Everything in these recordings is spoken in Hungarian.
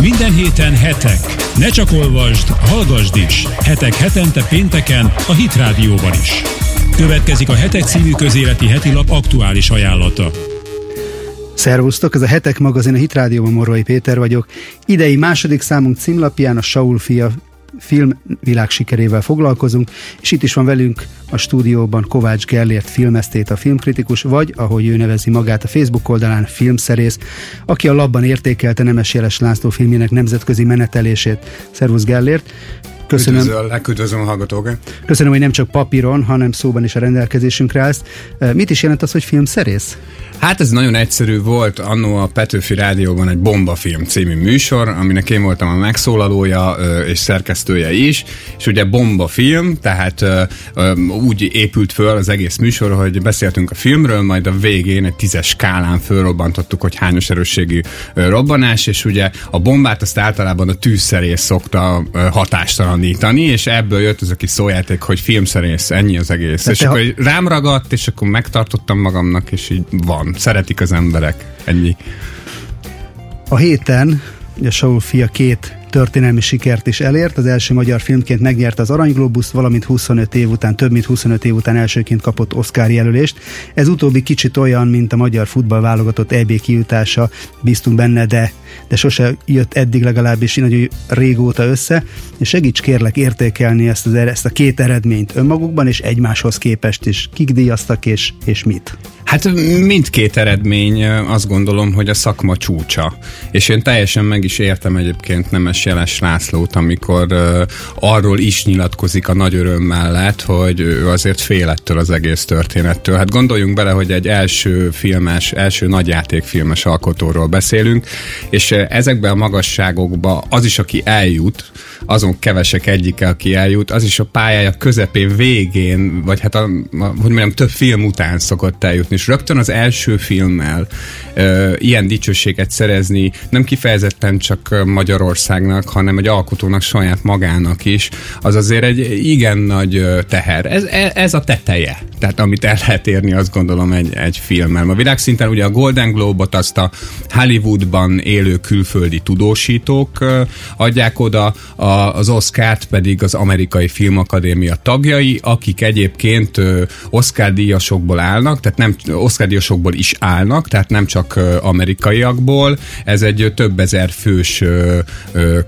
Minden héten hetek. Ne csak olvasd, hallgasd is. Hetek hetente pénteken a Hit Rádióban is. Következik a Hetek című közéleti heti lap aktuális ajánlata. Szervusztok, ez a Hetek magazin, a Hit Rádióban Morvai Péter vagyok. Idei második számunk címlapján a Saul fia film világsikerével foglalkozunk, és itt is van velünk a stúdióban Kovács Gellért filmesztét, a filmkritikus, vagy, ahogy ő nevezi magát a Facebook oldalán, filmszerész, aki a labban értékelte Nemes Jeles László filmjének nemzetközi menetelését. Szervusz Gellért! Köszönöm. Üdvözöllek, üdvözlöm a hallgatókat. Köszönöm, hogy nem csak papíron, hanem szóban is a rendelkezésünkre állsz. Mit is jelent az, hogy filmszerész? Hát ez nagyon egyszerű volt, annó a Petőfi Rádióban egy Bombafilm című műsor, aminek én voltam a megszólalója és szerkesztője is, és ugye Bombafilm, tehát úgy épült föl az egész műsor, hogy beszéltünk a filmről, majd a végén egy tízes skálán fölrobbantottuk, hogy hányos erősségű robbanás, és ugye a bombát azt általában a tűzszerész szokta hatástalanítani, és ebből jött az a kis szójáték, hogy filmszerész, ennyi az egész. De és akkor ha... rám ragadt, és akkor megtartottam magamnak, és így van szeretik az emberek. Ennyi. A héten a Saul fia két történelmi sikert is elért. Az első magyar filmként megnyerte az Arany Globuszt, valamint 25 év után, több mint 25 év után elsőként kapott Oscar jelölést. Ez utóbbi kicsit olyan, mint a magyar futball válogatott EB kijutása, bíztunk benne, de, de sose jött eddig legalábbis nagyon régóta össze. És segíts kérlek értékelni ezt, az, ezt a két eredményt önmagukban és egymáshoz képest is. Kik díjaztak és, és mit? Hát mindkét eredmény azt gondolom, hogy a szakma csúcsa. És én teljesen meg is értem egyébként Nemes Jeles Lászlót, amikor arról is nyilatkozik a nagy öröm mellett, hogy ő azért fél az egész történettől. Hát gondoljunk bele, hogy egy első filmes, első nagyjátékfilmes alkotóról beszélünk, és ezekben a magasságokban az is, aki eljut, azon kevesek egyike, aki eljut, az is a pályája közepén, végén, vagy hát a, a, hogy mondjam, több film után szokott eljutni és rögtön az első filmmel ö, ilyen dicsőséget szerezni nem kifejezetten csak Magyarországnak, hanem egy alkotónak saját magának is, az azért egy igen nagy teher. Ez, e, ez a teteje, tehát amit el lehet érni, azt gondolom egy, egy filmmel. A világszinten ugye a Golden Globe-ot azt a Hollywoodban élő külföldi tudósítók adják oda, a, az Oscar-t pedig az Amerikai Filmakadémia tagjai, akik egyébként Oscar díjasokból állnak, tehát nem Oscar díjasokból is állnak, tehát nem csak amerikaiakból. Ez egy több ezer fős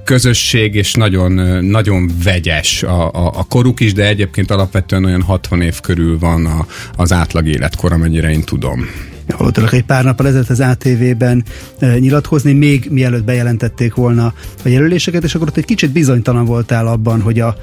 közösség, és nagyon, nagyon vegyes a, a, a koruk is, de egyébként alapvetően olyan 60 év körül van a, az átlag életkor, amennyire én tudom hallottalak egy pár nappal ezelőtt az ATV-ben e, nyilatkozni, még mielőtt bejelentették volna a jelöléseket, és akkor ott egy kicsit bizonytalan voltál abban, hogy a,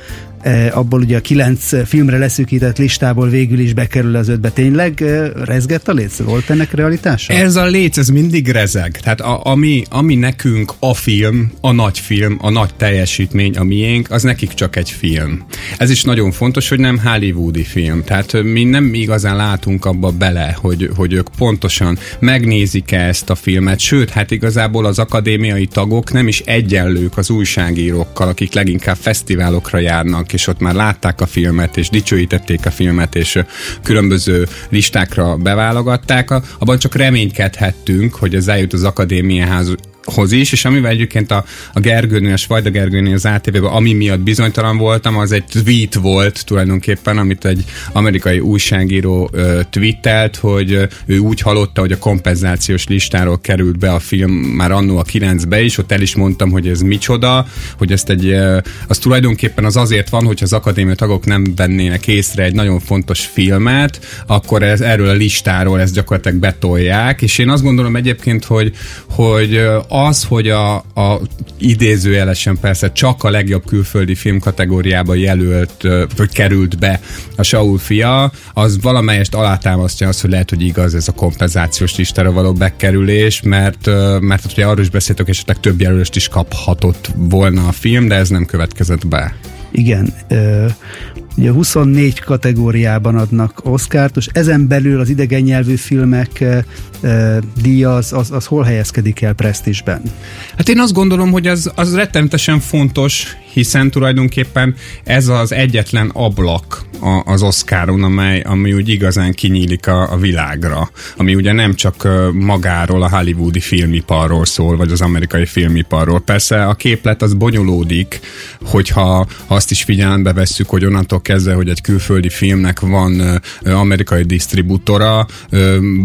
abból ugye a kilenc filmre leszűkített listából végül is bekerül az ötbe. Tényleg e, rezgett a léc? Volt ennek realitása? Ez a léc, ez mindig rezeg. Tehát a, ami, ami nekünk a film, a nagy film, a nagy teljesítmény, a miénk, az nekik csak egy film. Ez is nagyon fontos, hogy nem hollywoodi film. Tehát mi nem igazán látunk abba bele, hogy, hogy ők pontosan megnézik -e ezt a filmet, sőt, hát igazából az akadémiai tagok nem is egyenlők az újságírókkal, akik leginkább fesztiválokra járnak, és ott már látták a filmet, és dicsőítették a filmet, és különböző listákra beválogatták, abban csak reménykedhettünk, hogy ez eljut az akadémiához hoz is, és amivel egyébként a, a Gergőnél, a Svajda Gergőnél az ATV-ben, ami miatt bizonytalan voltam, az egy tweet volt tulajdonképpen, amit egy amerikai újságíró ö, tweetelt, hogy ő úgy hallotta, hogy a kompenzációs listáról került be a film már annó a 9-be is, ott el is mondtam, hogy ez micsoda, hogy ezt egy, ö, az tulajdonképpen az azért van, hogy az akadémia tagok nem vennének észre egy nagyon fontos filmet, akkor ez, erről a listáról ezt gyakorlatilag betolják, és én azt gondolom egyébként, hogy, hogy az, hogy a, a idézőjelesen persze csak a legjobb külföldi film kategóriába jelölt, vagy került be a Saul fia, az valamelyest alátámasztja azt, hogy lehet, hogy igaz ez a kompenzációs listára való bekerülés, mert, mert ugye arról is beszéltek, hogy esetleg több jelölést is kaphatott volna a film, de ez nem következett be. Igen, Ugye 24 kategóriában adnak Oscárt, és ezen belül az idegen nyelvű filmek e, díja az, az, az hol helyezkedik el presztisben? Hát én azt gondolom, hogy az, az rettenetesen fontos, hiszen tulajdonképpen ez az egyetlen ablak a, az Oscaron, amely, ami úgy igazán kinyílik a, a világra, ami ugye nem csak magáról, a hollywoodi filmiparról szól, vagy az amerikai filmiparról. Persze a képlet az bonyolódik, hogyha azt is figyelembe vesszük, hogy onnantól kezdve, hogy egy külföldi filmnek van amerikai disztribútora,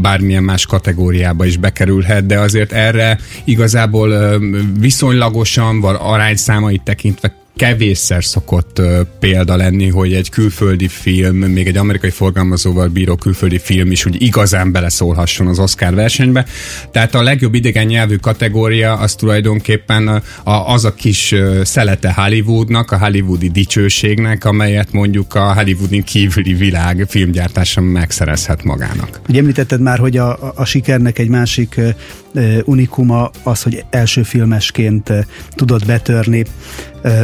bármilyen más kategóriába is bekerülhet, de azért erre igazából viszonylagosan, vagy arányszámait tekintve kevésszer szokott példa lenni, hogy egy külföldi film, még egy amerikai forgalmazóval bíró külföldi film is úgy igazán beleszólhasson az Oscar versenybe. Tehát a legjobb idegen nyelvű kategória az tulajdonképpen a, az a kis uh, szelete Hollywoodnak, a hollywoodi dicsőségnek, amelyet mondjuk a Hollywoodin kívüli világ filmgyártása megszerezhet magának. Ugye említetted már, hogy a, a, sikernek egy másik unikuma az, hogy első filmesként tudott betörni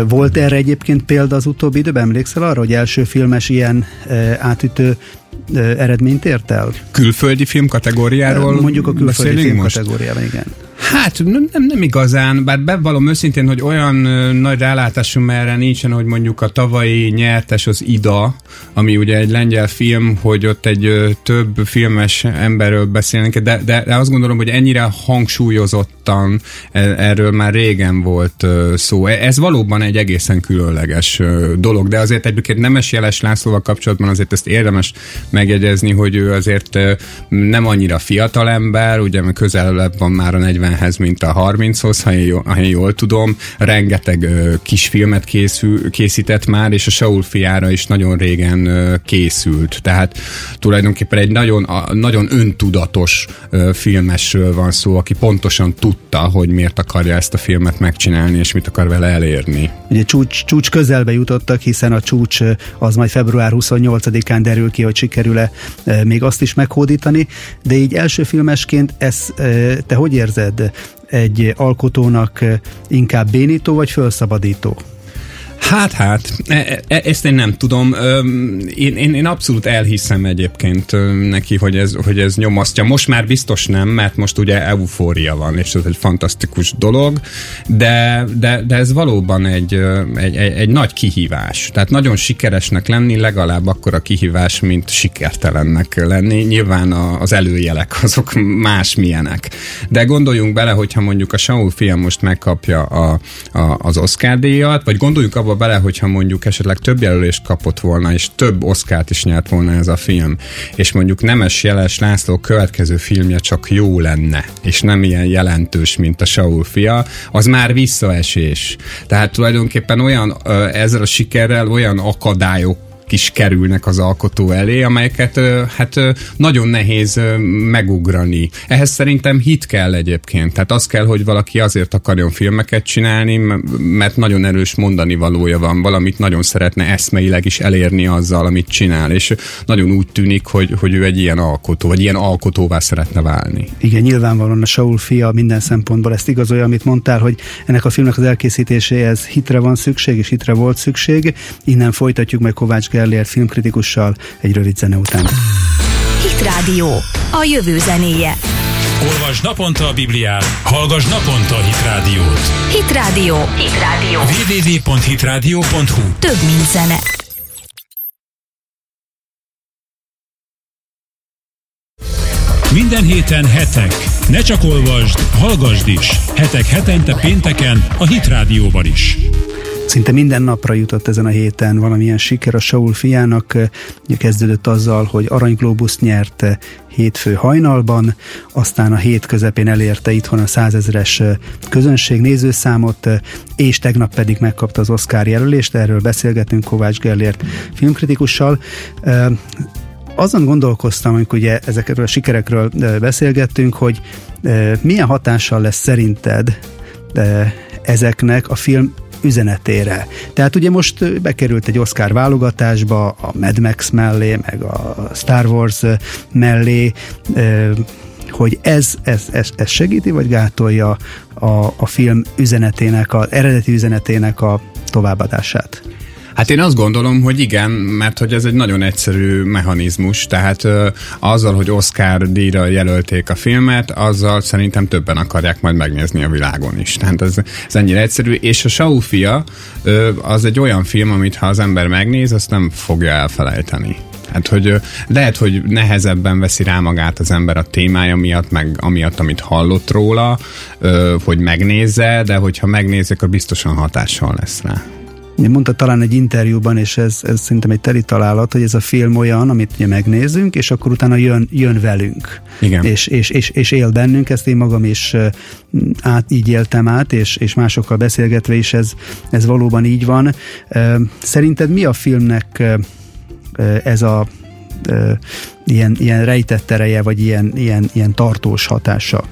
volt erre egyébként példa az utóbbi időben? Emlékszel arra, hogy első filmes ilyen átütő eredményt ért el? Külföldi film kategóriáról Mondjuk a külföldi film most? kategóriában, igen. Hát nem, nem, nem igazán, bár bevallom őszintén, hogy olyan ö, nagy rálátásunk erre nincsen, hogy mondjuk a tavalyi nyertes az Ida, ami ugye egy lengyel film, hogy ott egy ö, több filmes emberről beszélnek, de, de, de azt gondolom, hogy ennyire hangsúlyozottan e, erről már régen volt ö, szó. E, ez valóban egy egészen különleges dolog, de azért egyébként Nemes Jeles Lászlóval kapcsolatban azért ezt érdemes megjegyezni, hogy ő azért nem annyira fiatal ember, ugye közelebb van már a 40 40-hez, mint a 30-hoz, ha én, jól, ha én jól tudom. Rengeteg kisfilmet készül, készített már, és a Saul fiára is nagyon régen készült. Tehát tulajdonképpen egy nagyon, nagyon öntudatos filmesről van szó, aki pontosan tudta, hogy miért akarja ezt a filmet megcsinálni, és mit akar vele elérni. Ugye csúcs, csúcs közelbe jutottak, hiszen a csúcs az majd február 28-án derül ki, hogy sikerül-e még azt is meghódítani, de így első filmesként ezt te hogy érzed? egy alkotónak inkább bénító vagy felszabadító? Hát, hát, e, e, ezt én nem tudom. Én, én, én abszolút elhiszem egyébként neki, hogy ez, hogy ez nyomasztja. Most már biztos nem, mert most ugye eufória van, és ez egy fantasztikus dolog, de, de, de ez valóban egy, egy, egy, egy nagy kihívás. Tehát nagyon sikeresnek lenni legalább akkor a kihívás, mint sikertelennek lenni. Nyilván az előjelek azok más milyenek. De gondoljunk bele, hogyha mondjuk a Saul film most megkapja a, a, az Oscar díjat, vagy gondoljuk abba bele, hogyha mondjuk esetleg több jelölést kapott volna, és több oszkárt is nyert volna ez a film, és mondjuk Nemes Jeles László következő filmje csak jó lenne, és nem ilyen jelentős, mint a Saul fia, az már visszaesés. Tehát tulajdonképpen olyan ezzel a sikerrel olyan akadályok is kerülnek az alkotó elé, amelyeket hát nagyon nehéz megugrani. Ehhez szerintem hit kell egyébként. Tehát az kell, hogy valaki azért akarjon filmeket csinálni, mert nagyon erős mondani valója van, valamit nagyon szeretne eszmeileg is elérni azzal, amit csinál, és nagyon úgy tűnik, hogy, hogy ő egy ilyen alkotó, vagy ilyen alkotóvá szeretne válni. Igen, nyilvánvalóan a Saul fia minden szempontból ezt igazolja, amit mondtál, hogy ennek a filmnek az elkészítéséhez hitre van szükség, és hitre volt szükség. Innen folytatjuk meg Kovács Gellért filmkritikussal egy rövid zene után. Hit Rádió, a jövő zenéje. Olvasd naponta a Bibliát, hallgass naponta a Hit Rádiót. Hit Rádió. Hit Rádió. www.hitradio.hu Több mint zene. Minden héten hetek. Ne csak olvasd, hallgassd is. Hetek hetente pénteken a Hit Rádióban is. Szinte minden napra jutott ezen a héten valamilyen siker a Saul fiának. Kezdődött azzal, hogy Arany Globus nyert hétfő hajnalban, aztán a hét közepén elérte itthon a százezres közönség nézőszámot, és tegnap pedig megkapta az Oscar jelölést, erről beszélgetünk Kovács Gellért filmkritikussal azon gondolkoztam, amikor ugye ezekről a sikerekről beszélgettünk, hogy milyen hatással lesz szerinted ezeknek a film üzenetére. Tehát ugye most bekerült egy Oscar válogatásba, a Mad Max mellé, meg a Star Wars mellé, hogy ez, ez, ez, ez segíti, vagy gátolja a, a film üzenetének, az eredeti üzenetének a továbbadását? Hát én azt gondolom, hogy igen, mert hogy ez egy nagyon egyszerű mechanizmus, tehát ö, azzal, hogy Oscar díjra jelölték a filmet, azzal szerintem többen akarják majd megnézni a világon is. Tehát ez, ez ennyire egyszerű, és a Saul fia ö, az egy olyan film, amit ha az ember megnéz, azt nem fogja elfelejteni. Hát, hogy lehet, hogy nehezebben veszi rá magát az ember a témája miatt, meg amiatt, amit hallott róla, hogy megnézze, de hogyha megnézik, akkor biztosan hatással lesz rá. Mondta talán egy interjúban, és ez, ez szerintem egy teli találat, hogy ez a film olyan, amit ugye megnézünk, és akkor utána jön, jön velünk. Igen. És, és, és, és él bennünk, ezt én magam is át, így éltem át, és, és másokkal beszélgetve is ez, ez valóban így van. Szerinted mi a filmnek ez a ilyen, ilyen rejtett ereje, vagy ilyen, ilyen, ilyen tartós hatása?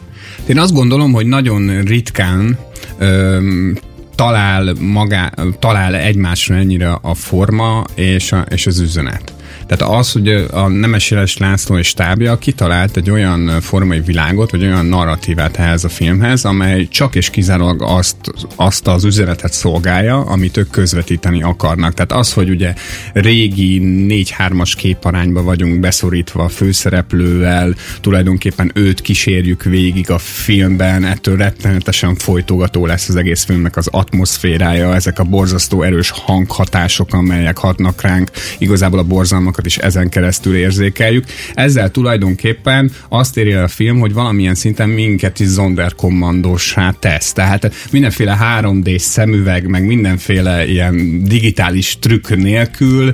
Én azt gondolom, hogy nagyon ritkán öm, talál, magá, talál egymásra ennyire a forma és, a, és az üzenet. Tehát az, hogy a Nemeséles László és tábja kitalált egy olyan formai világot, vagy olyan narratívát ehhez a filmhez, amely csak és kizárólag azt, azt az üzenetet szolgálja, amit ők közvetíteni akarnak. Tehát az, hogy ugye régi 4-3-as képarányba vagyunk beszorítva a főszereplővel, tulajdonképpen őt kísérjük végig a filmben, ettől rettenetesen folytogató lesz az egész filmnek az atmoszférája, ezek a borzasztó erős hanghatások, amelyek hatnak ránk, igazából a borzalmak tartalmakat is ezen keresztül érzékeljük. Ezzel tulajdonképpen azt éri el a film, hogy valamilyen szinten minket is zonderkommandossá tesz. Tehát mindenféle 3D szemüveg, meg mindenféle ilyen digitális trükk nélkül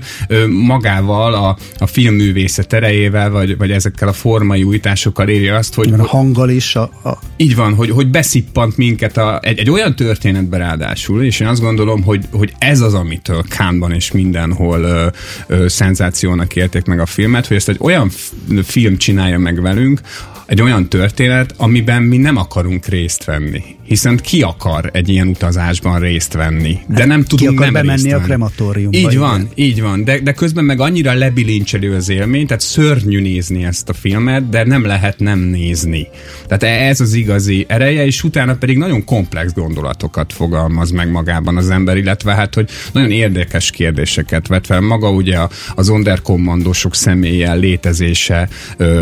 magával a, a filmművészet erejével, vagy, vagy ezekkel a formai újításokkal éri azt, hogy... A hanggal is. A, a... Így van, hogy, hogy beszippant minket a, egy, egy olyan történetbe ráadásul, és én azt gondolom, hogy, hogy ez az, amitől Kánban és mindenhol ö, ö, szenzáció produkciónak élték meg a filmet, hogy ezt egy olyan film csinálja meg velünk, egy olyan történet, amiben mi nem akarunk részt venni hiszen ki akar egy ilyen utazásban részt venni, de hát nem tudunk ki akar nem bemenni a krematóriumba. Így van, igen. így van, de, de közben meg annyira lebilincselő az élmény, tehát szörnyű nézni ezt a filmet, de nem lehet nem nézni. Tehát ez az igazi ereje, és utána pedig nagyon komplex gondolatokat fogalmaz meg magában az ember, illetve hát, hogy nagyon érdekes kérdéseket vet fel. Maga ugye az onderkommandósok személye, létezése,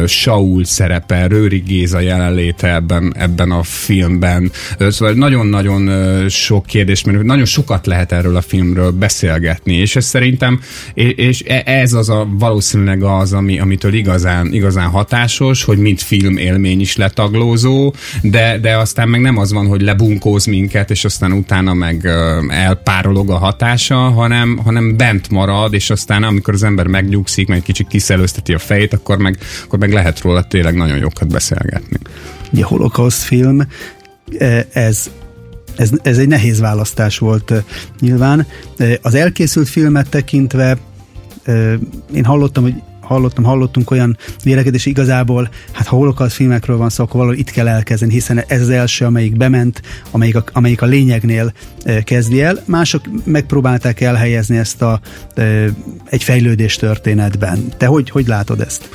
Saul szerepe, Rőri Géza jelenléte ebben, ebben a filmben, Szóval nagyon-nagyon sok kérdés, mert nagyon sokat lehet erről a filmről beszélgetni, és ez szerintem, és e, ez az a valószínűleg az, ami, amitől igazán, igazán hatásos, hogy mint film élmény is letaglózó, de, de aztán meg nem az van, hogy lebunkóz minket, és aztán utána meg elpárolog a hatása, hanem, hanem bent marad, és aztán amikor az ember megnyugszik, meg kicsit kiszelőzteti a fejét, akkor meg, akkor meg lehet róla tényleg nagyon jókat beszélgetni. Ugye holokauszt film E, ez ez, ez egy nehéz választás volt e, nyilván. E, az elkészült filmet tekintve én hallottam, hogy hallottam, hallottunk olyan vélekedés igazából, hát ha holokauszt filmekről van szó, akkor valahol itt kell elkezdeni, hiszen ez az első, amelyik bement, amelyik a, amelyik a lényegnél kezdi el. Mások megpróbálták elhelyezni ezt a, egy fejlődés történetben. Te hogy, hogy látod ezt?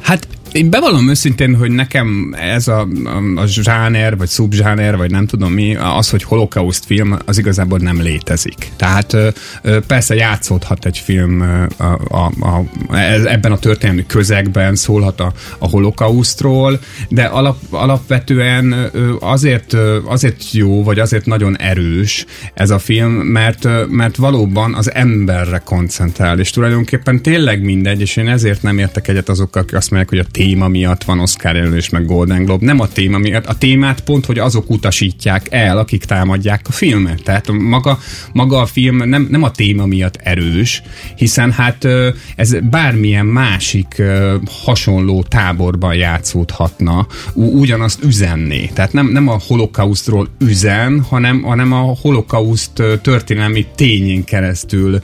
Hát én bevallom őszintén, hogy nekem ez a, a, a zsáner, vagy szubzsáner, vagy nem tudom mi, az, hogy holokauszt film, az igazából nem létezik. Tehát persze játszódhat egy film a, a, a, ebben a történelmi közegben, szólhat a, a holokausztról, de alap, alapvetően azért, azért jó, vagy azért nagyon erős ez a film, mert, mert valóban az emberre koncentrál, és tulajdonképpen tényleg mindegy, és én ezért nem értek egyet azokkal, akik azt mondják, hogy a téma miatt van Oscar jelölés, meg Golden Globe. Nem a téma miatt. A témát pont, hogy azok utasítják el, akik támadják a filmet. Tehát maga, maga a film nem, nem a téma miatt erős, hiszen hát ez bármilyen másik hasonló táborban játszódhatna, ugyanazt üzenné. Tehát nem, nem a holokausztról üzen, hanem, hanem a holokauszt történelmi tényén keresztül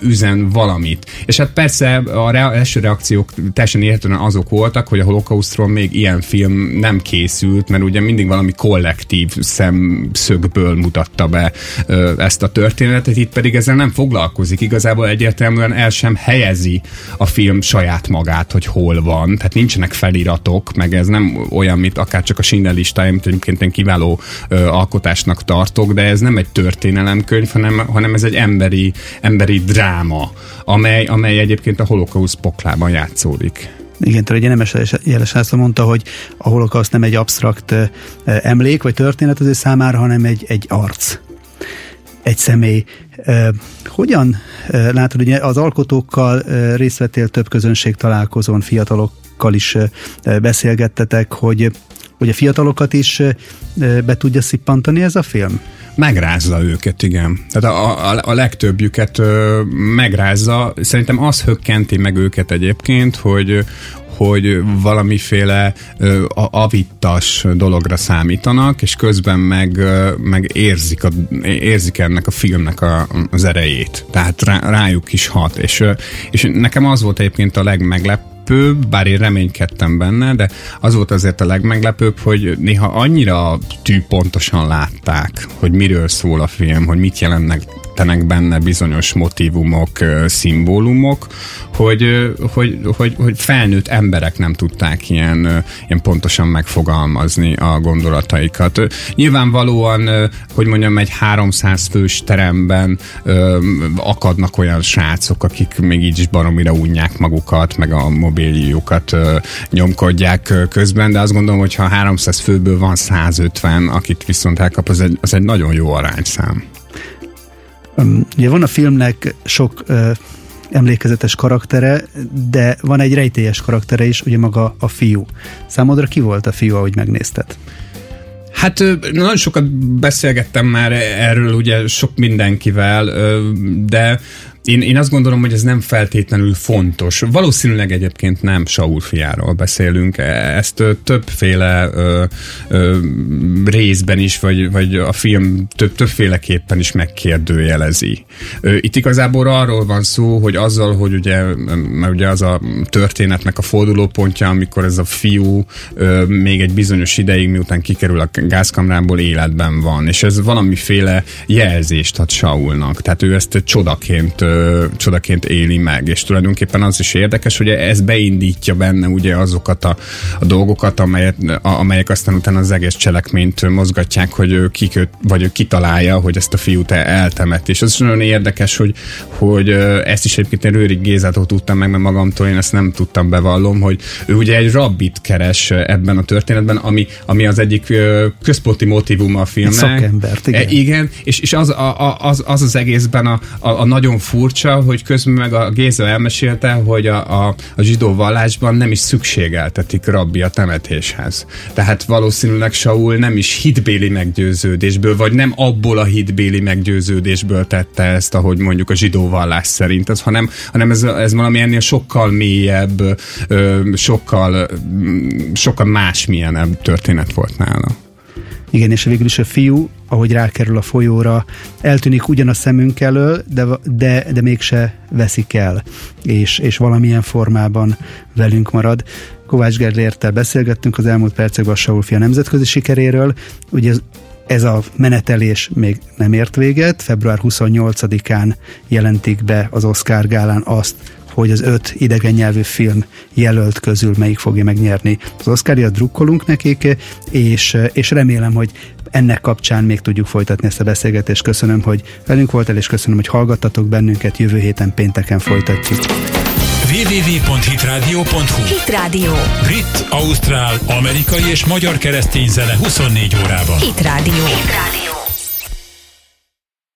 üzen valamit. És hát persze a első reakciók teljesen értelme azok pillanatok voltak, hogy a holokausztról még ilyen film nem készült, mert ugye mindig valami kollektív szemszögből mutatta be ezt a történetet, itt pedig ezzel nem foglalkozik. Igazából egyértelműen el sem helyezi a film saját magát, hogy hol van. Tehát nincsenek feliratok, meg ez nem olyan, mint akár csak a Schindler listája, amit egyébként én kiváló ö, alkotásnak tartok, de ez nem egy történelemkönyv, hanem, hanem ez egy emberi, emberi dráma, amely, amely egyébként a holokauszt poklában játszódik. Igen, tehát ugye Nemes Jeles László mondta, hogy a holokauszt nem egy absztrakt emlék vagy történet az ő számára, hanem egy, egy arc, egy személy. Hogyan látod, ugye az alkotókkal részt vettél több közönség találkozón, fiatalokkal is beszélgettetek, hogy, hogy a fiatalokat is be tudja szippantani ez a film? Megrázza őket, igen. Tehát a, a, a legtöbbjüket ö, megrázza. Szerintem az hökkenti meg őket egyébként, hogy, hogy valamiféle ö, avittas dologra számítanak, és közben meg, ö, meg érzik, a, érzik ennek a filmnek a, az erejét. Tehát rá, rájuk is hat. És, ö, és nekem az volt egyébként a legmeglepő, legmeglepőbb, bár én reménykedtem benne, de az volt azért a legmeglepőbb, hogy néha annyira tűpontosan látták, hogy miről szól a film, hogy mit jelennek rejtenek benne bizonyos motivumok, szimbólumok, hogy, hogy, hogy, hogy felnőtt emberek nem tudták ilyen, ilyen pontosan megfogalmazni a gondolataikat. Nyilvánvalóan, hogy mondjam, egy 300 fős teremben akadnak olyan srácok, akik még így is baromira unják magukat, meg a mobiljukat nyomkodják közben, de azt gondolom, hogy ha 300 főből van 150, akit viszont elkap, az egy, az egy nagyon jó arányszám. Ugye van a filmnek sok emlékezetes karaktere, de van egy rejtélyes karaktere is, ugye maga a fiú. Számodra ki volt a fiú, ahogy megnézted? Hát nagyon sokat beszélgettem már erről ugye sok mindenkivel, de én, én azt gondolom, hogy ez nem feltétlenül fontos. Valószínűleg egyébként nem Saul fiáról beszélünk. Ezt ö, többféle ö, ö, részben is, vagy, vagy a film több, többféleképpen is megkérdőjelezi. Ö, itt igazából arról van szó, hogy azzal, hogy ugye, mert ugye az a történetnek a fordulópontja, amikor ez a fiú ö, még egy bizonyos ideig, miután kikerül a gázkamrából életben van, és ez valamiféle jelzést ad Saulnak. Tehát ő ezt csodaként ö, csodaként éli meg, és tulajdonképpen az is érdekes, hogy ez beindítja benne ugye azokat a, a dolgokat, amelyet, a, amelyek aztán utána az egész cselekményt mozgatják, hogy ő kiköt, vagy ő kitalálja, hogy ezt a fiút eltemet. És az is nagyon érdekes, hogy, hogy ezt is egyébként én Rőrik Gézától tudtam meg, mert magamtól én ezt nem tudtam bevallom, hogy ő ugye egy rabbit keres ebben a történetben, ami, ami az egyik központi motivuma a filmnek. Szakembert, igen. E, igen, és, és az, a, az, az az egészben a, a, a nagyon fur furcsa, hogy közben meg a Géza elmesélte, hogy a, a, a zsidó vallásban nem is szükségeltetik rabbi a temetéshez. Tehát valószínűleg Saul nem is hitbéli meggyőződésből, vagy nem abból a hitbéli meggyőződésből tette ezt, ahogy mondjuk a zsidó vallás szerint, ez, hanem, hanem ez, ez valami ennél sokkal mélyebb, sokkal, sokkal másmilyenebb történet volt nála. Igen, és végül is a fiú, ahogy rákerül a folyóra, eltűnik ugyan a szemünk elől, de, de, de mégse veszik el, és, és valamilyen formában velünk marad. Kovács Gerlértel beszélgettünk az elmúlt percekben a Saul fia nemzetközi sikeréről. Ugye ez, ez a menetelés még nem ért véget. Február 28-án jelentik be az Oscar gálán azt, hogy az öt idegen nyelvű film jelölt közül melyik fogja megnyerni az Oscaria, drukkolunk nekik, és, és remélem, hogy ennek kapcsán még tudjuk folytatni ezt a beszélgetést. Köszönöm, hogy velünk voltál, és köszönöm, hogy hallgattatok bennünket. Jövő héten pénteken folytatjuk www.hitradio.hu Hit Radio. Brit, Ausztrál, amerikai és magyar keresztény zene 24 órában. Hit Radio. Hit.